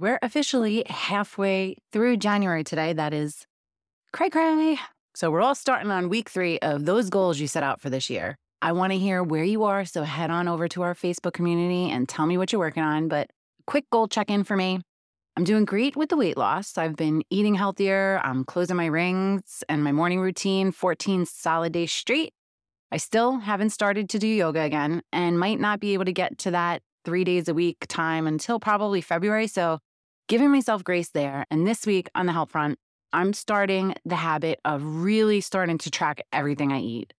We're officially halfway through January today. That is cray cray. So we're all starting on week three of those goals you set out for this year. I want to hear where you are. So head on over to our Facebook community and tell me what you're working on. But quick goal check in for me. I'm doing great with the weight loss. I've been eating healthier. I'm closing my rings and my morning routine 14 solid days straight. I still haven't started to do yoga again and might not be able to get to that three days a week time until probably February. So giving myself grace there. And this week on the health front, I'm starting the habit of really starting to track everything I eat.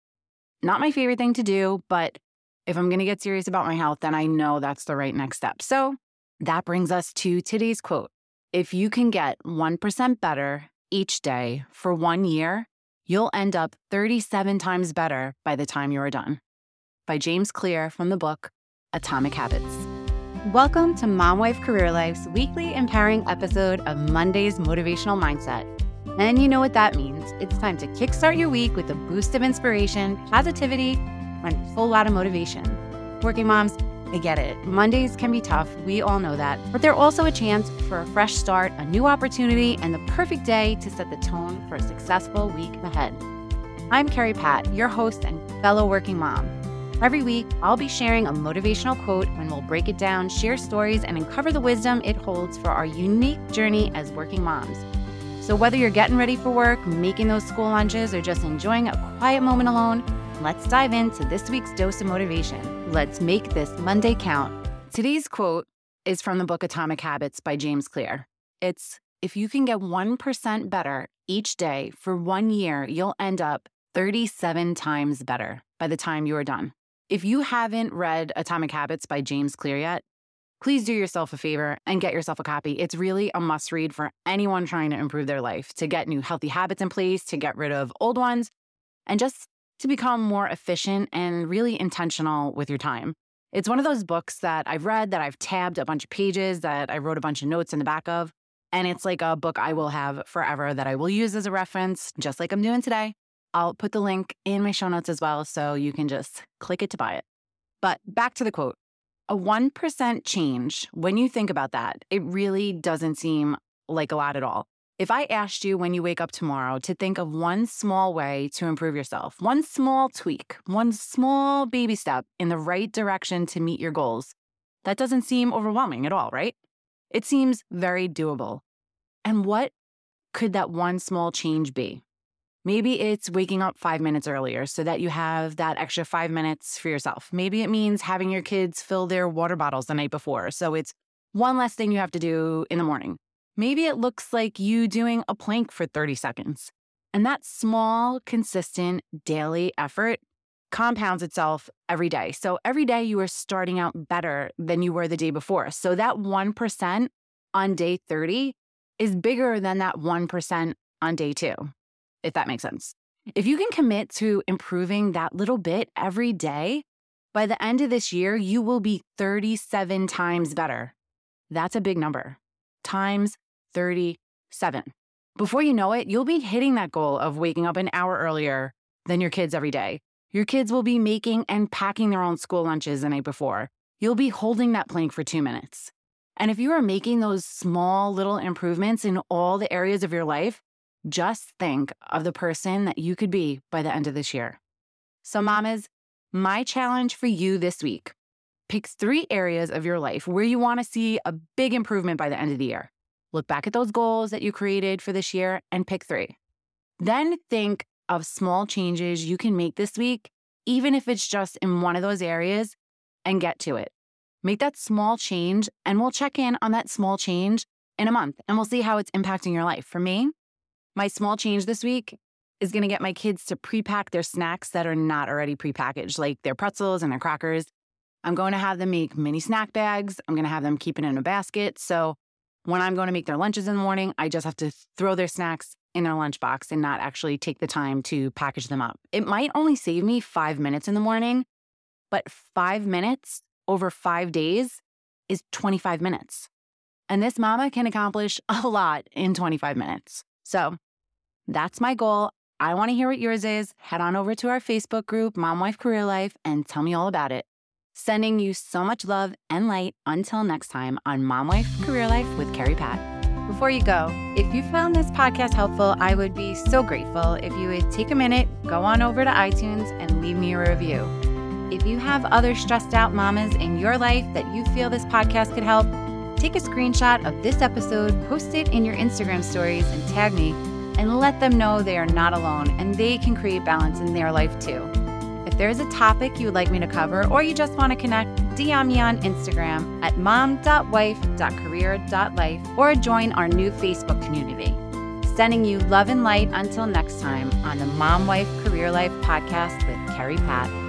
Not my favorite thing to do, but if I'm going to get serious about my health, then I know that's the right next step. So that brings us to today's quote If you can get 1% better each day for one year, you'll end up 37 times better by the time you are done. By James Clear from the book Atomic Habits. Welcome to Mom Wife Career Life's weekly empowering episode of Monday's Motivational Mindset. And you know what that means. It's time to kickstart your week with a boost of inspiration, positivity, and a whole lot of motivation. Working moms, I get it. Mondays can be tough. We all know that. But they're also a chance for a fresh start, a new opportunity, and the perfect day to set the tone for a successful week ahead. I'm Kerri Pat, your host and fellow working mom. Every week, I'll be sharing a motivational quote and we'll break it down, share stories, and uncover the wisdom it holds for our unique journey as working moms. So, whether you're getting ready for work, making those school lunches, or just enjoying a quiet moment alone, let's dive into this week's dose of motivation. Let's make this Monday count. Today's quote is from the book Atomic Habits by James Clear. It's If you can get 1% better each day for one year, you'll end up 37 times better by the time you are done. If you haven't read Atomic Habits by James Clear yet, please do yourself a favor and get yourself a copy. It's really a must read for anyone trying to improve their life, to get new healthy habits in place, to get rid of old ones, and just to become more efficient and really intentional with your time. It's one of those books that I've read, that I've tabbed a bunch of pages, that I wrote a bunch of notes in the back of. And it's like a book I will have forever that I will use as a reference, just like I'm doing today. I'll put the link in my show notes as well so you can just click it to buy it. But back to the quote a 1% change, when you think about that, it really doesn't seem like a lot at all. If I asked you when you wake up tomorrow to think of one small way to improve yourself, one small tweak, one small baby step in the right direction to meet your goals, that doesn't seem overwhelming at all, right? It seems very doable. And what could that one small change be? Maybe it's waking up five minutes earlier so that you have that extra five minutes for yourself. Maybe it means having your kids fill their water bottles the night before. So it's one less thing you have to do in the morning. Maybe it looks like you doing a plank for 30 seconds. And that small, consistent daily effort compounds itself every day. So every day you are starting out better than you were the day before. So that 1% on day 30 is bigger than that 1% on day two if that makes sense. If you can commit to improving that little bit every day, by the end of this year, you will be 37 times better. That's a big number. Times 37. Before you know it, you'll be hitting that goal of waking up an hour earlier than your kids every day. Your kids will be making and packing their own school lunches the night before. You'll be holding that plank for two minutes. And if you are making those small little improvements in all the areas of your life, just think of the person that you could be by the end of this year. So, mamas, my challenge for you this week pick three areas of your life where you want to see a big improvement by the end of the year. Look back at those goals that you created for this year and pick three. Then think of small changes you can make this week, even if it's just in one of those areas, and get to it. Make that small change, and we'll check in on that small change in a month and we'll see how it's impacting your life. For me, my small change this week is going to get my kids to pre-pack their snacks that are not already pre-packaged, like their pretzels and their crackers. I'm going to have them make mini snack bags. I'm going to have them keep it in a basket. So when I'm going to make their lunches in the morning, I just have to throw their snacks in their lunchbox and not actually take the time to package them up. It might only save me five minutes in the morning, but five minutes over five days is 25 minutes. And this mama can accomplish a lot in 25 minutes. So that's my goal. I want to hear what yours is. Head on over to our Facebook group, Mom Wife Career Life, and tell me all about it. Sending you so much love and light until next time on Mom Wife Career Life with Kerri Pat. Before you go, if you found this podcast helpful, I would be so grateful if you would take a minute, go on over to iTunes, and leave me a review. If you have other stressed out mamas in your life that you feel this podcast could help, take a screenshot of this episode, post it in your Instagram stories, and tag me, and let them know they are not alone and they can create balance in their life too. If there's a topic you would like me to cover or you just want to connect, DM me on Instagram at mom.wife.career.life or join our new Facebook community. Sending you love and light until next time on the Mom Wife Career Life podcast with Kerri Pat.